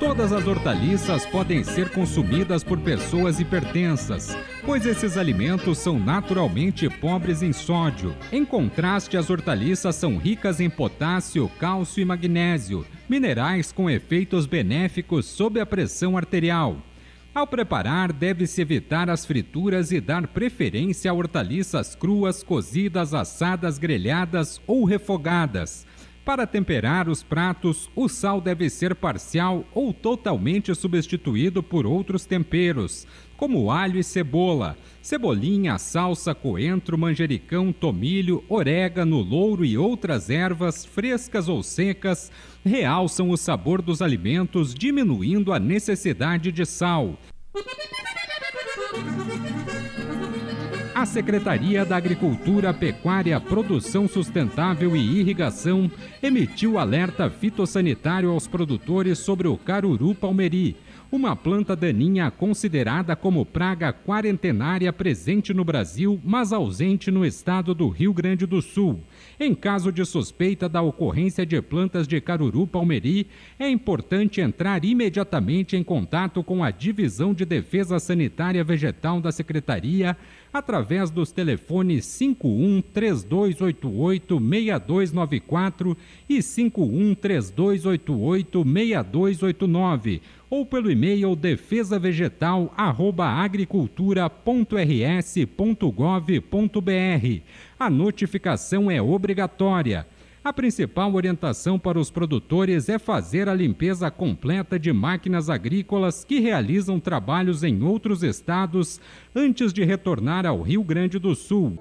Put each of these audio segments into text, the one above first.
Todas as hortaliças podem ser consumidas por pessoas hipertensas, pois esses alimentos são naturalmente pobres em sódio. Em contraste, as hortaliças são ricas em potássio, cálcio e magnésio, minerais com efeitos benéficos sob a pressão arterial. Ao preparar, deve-se evitar as frituras e dar preferência a hortaliças cruas, cozidas, assadas, grelhadas ou refogadas. Para temperar os pratos, o sal deve ser parcial ou totalmente substituído por outros temperos, como alho e cebola, cebolinha, salsa, coentro, manjericão, tomilho, orégano, louro e outras ervas, frescas ou secas, realçam o sabor dos alimentos, diminuindo a necessidade de sal. A Secretaria da Agricultura, Pecuária, Produção Sustentável e Irrigação emitiu alerta fitossanitário aos produtores sobre o caruru palmeri, uma planta daninha considerada como praga quarentenária presente no Brasil, mas ausente no estado do Rio Grande do Sul. Em caso de suspeita da ocorrência de plantas de caruru palmeri, é importante entrar imediatamente em contato com a Divisão de Defesa Sanitária Vegetal da Secretaria através dos telefones 51 3288 6294 e 51 3288 6289 ou pelo e-mail defesavegetal@agricultura.rs.gov.br. A notificação é obrigatória. A principal orientação para os produtores é fazer a limpeza completa de máquinas agrícolas que realizam trabalhos em outros estados antes de retornar ao Rio Grande do Sul.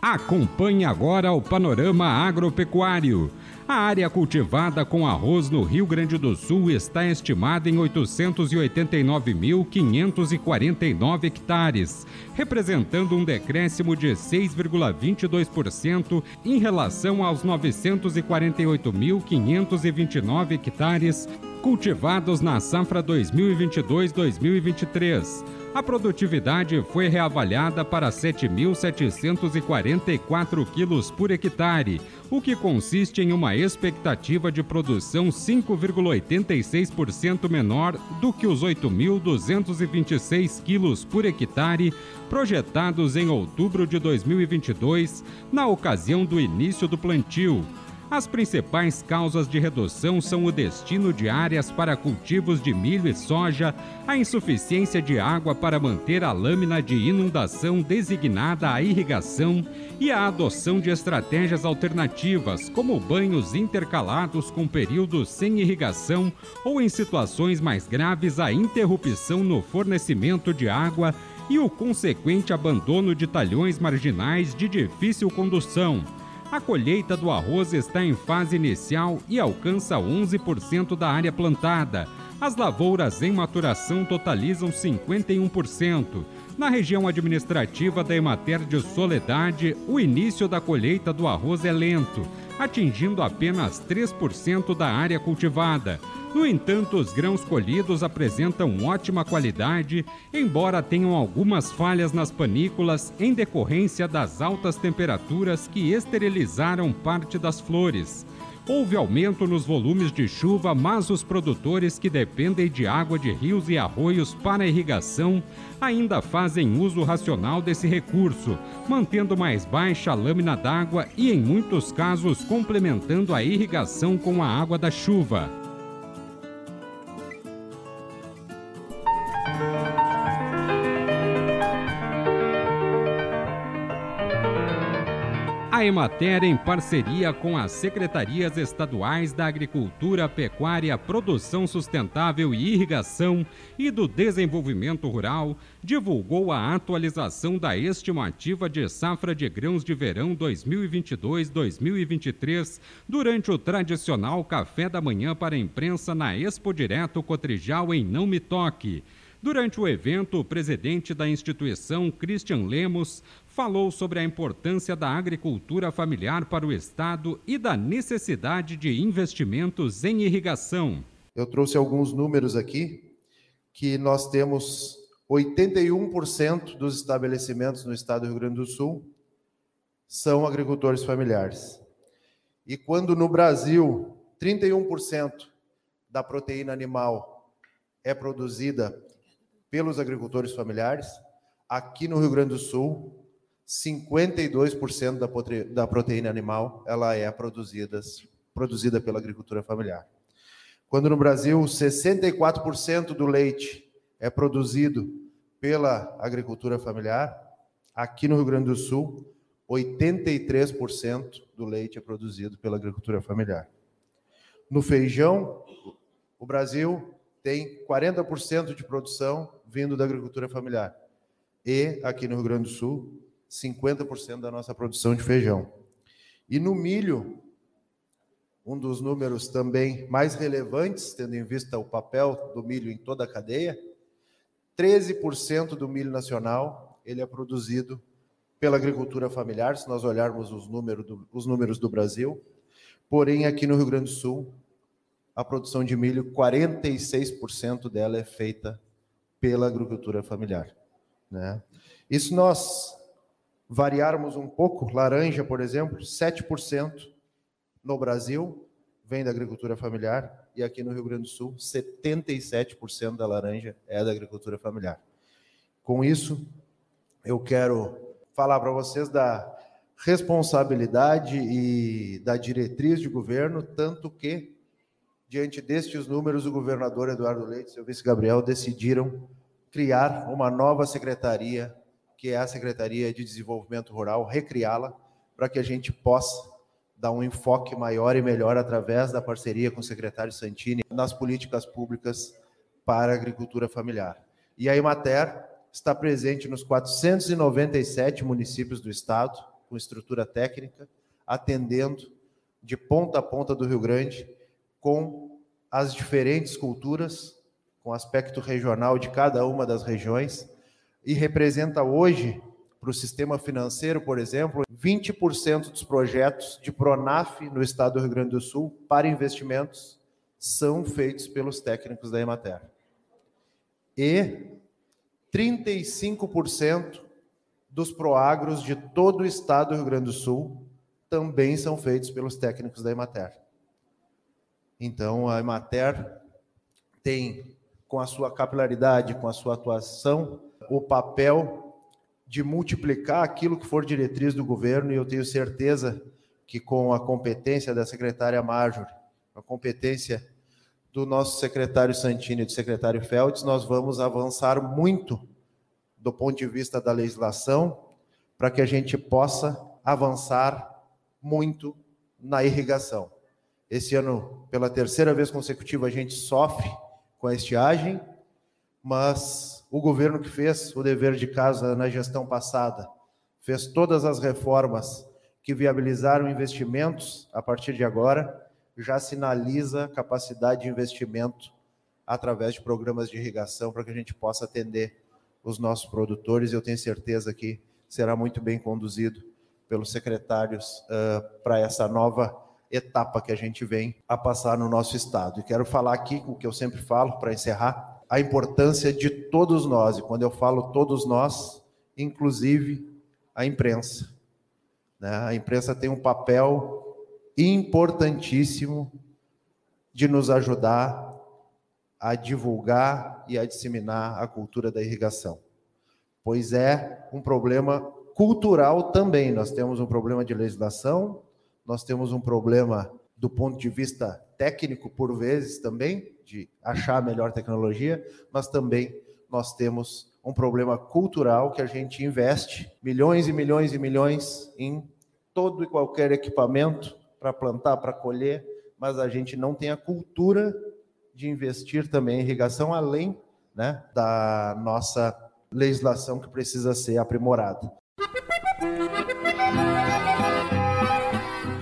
Acompanhe agora o panorama agropecuário. A área cultivada com arroz no Rio Grande do Sul está estimada em 889.549 hectares, representando um decréscimo de 6,22% em relação aos 948.529 hectares cultivados na safra 2022-2023 a produtividade foi reavaliada para 7.744 quilos por hectare, o que consiste em uma expectativa de produção 5,86% menor do que os 8.226 quilos por hectare projetados em outubro de 2022, na ocasião do início do plantio. As principais causas de redução são o destino de áreas para cultivos de milho e soja, a insuficiência de água para manter a lâmina de inundação designada à irrigação e a adoção de estratégias alternativas, como banhos intercalados com períodos sem irrigação ou, em situações mais graves, a interrupção no fornecimento de água e o consequente abandono de talhões marginais de difícil condução. A colheita do arroz está em fase inicial e alcança 11% da área plantada. As lavouras em maturação totalizam 51%. Na região administrativa da Emater de Soledade, o início da colheita do arroz é lento, atingindo apenas 3% da área cultivada. No entanto, os grãos colhidos apresentam ótima qualidade, embora tenham algumas falhas nas panículas em decorrência das altas temperaturas que esterilizaram parte das flores. Houve aumento nos volumes de chuva, mas os produtores que dependem de água de rios e arroios para irrigação ainda fazem uso racional desse recurso, mantendo mais baixa a lâmina d'água e, em muitos casos, complementando a irrigação com a água da chuva. Emater, em parceria com as secretarias estaduais da Agricultura, Pecuária, Produção Sustentável e Irrigação e do Desenvolvimento Rural, divulgou a atualização da estimativa de safra de grãos de verão 2022-2023 durante o tradicional café da manhã para a imprensa na Expo Direto Cotrijal em Não Me Toque. Durante o evento, o presidente da instituição, Christian Lemos, falou sobre a importância da agricultura familiar para o Estado e da necessidade de investimentos em irrigação. Eu trouxe alguns números aqui que nós temos 81% dos estabelecimentos no estado do Rio Grande do Sul são agricultores familiares. E quando no Brasil 31% da proteína animal é produzida pelos agricultores familiares, aqui no Rio Grande do Sul 52% da, da proteína animal ela é produzida, produzida pela agricultura familiar. Quando no Brasil 64% do leite é produzido pela agricultura familiar, aqui no Rio Grande do Sul 83% do leite é produzido pela agricultura familiar. No feijão, o Brasil tem 40% de produção vindo da agricultura familiar. E aqui no Rio Grande do Sul, 50% da nossa produção de feijão. E no milho, um dos números também mais relevantes, tendo em vista o papel do milho em toda a cadeia, 13% do milho nacional ele é produzido pela agricultura familiar, se nós olharmos os números do, os números do Brasil. Porém, aqui no Rio Grande do Sul, a produção de milho, 46% dela é feita pela agricultura familiar. Né? Isso nós variarmos um pouco, laranja, por exemplo, 7% no Brasil vem da agricultura familiar e aqui no Rio Grande do Sul, 77% da laranja é da agricultura familiar. Com isso, eu quero falar para vocês da responsabilidade e da diretriz de governo, tanto que, diante destes números, o governador Eduardo Leite e seu vice Gabriel decidiram criar uma nova secretaria que é a Secretaria de Desenvolvimento Rural, recriá-la para que a gente possa dar um enfoque maior e melhor através da parceria com o secretário Santini nas políticas públicas para a agricultura familiar. E a Emater está presente nos 497 municípios do estado, com estrutura técnica, atendendo de ponta a ponta do Rio Grande, com as diferentes culturas, com aspecto regional de cada uma das regiões, e representa hoje, para o sistema financeiro, por exemplo, 20% dos projetos de Pronaf no estado do Rio Grande do Sul para investimentos são feitos pelos técnicos da Emater. E 35% dos proagros de todo o estado do Rio Grande do Sul também são feitos pelos técnicos da Emater. Então, a Emater tem, com a sua capilaridade, com a sua atuação, o papel de multiplicar aquilo que for diretriz do governo, e eu tenho certeza que com a competência da secretária Marjorie, a competência do nosso secretário Santini e do secretário Feltz, nós vamos avançar muito do ponto de vista da legislação para que a gente possa avançar muito na irrigação. Esse ano, pela terceira vez consecutiva, a gente sofre com a estiagem, mas o governo que fez o dever de casa na gestão passada, fez todas as reformas que viabilizaram investimentos a partir de agora, já sinaliza capacidade de investimento através de programas de irrigação para que a gente possa atender os nossos produtores. Eu tenho certeza que será muito bem conduzido pelos secretários uh, para essa nova etapa que a gente vem a passar no nosso estado. E quero falar aqui o que eu sempre falo para encerrar a importância de todos nós, e quando eu falo todos nós, inclusive a imprensa. Né? A imprensa tem um papel importantíssimo de nos ajudar a divulgar e a disseminar a cultura da irrigação, pois é um problema cultural também. Nós temos um problema de legislação, nós temos um problema do ponto de vista técnico, por vezes também, de achar a melhor tecnologia, mas também nós temos um problema cultural que a gente investe milhões e milhões e milhões em todo e qualquer equipamento para plantar, para colher, mas a gente não tem a cultura de investir também em irrigação, além né, da nossa legislação que precisa ser aprimorada.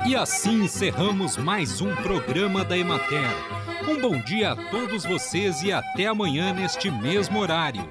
E assim encerramos mais um programa da Emater. Um bom dia a todos vocês e até amanhã neste mesmo horário.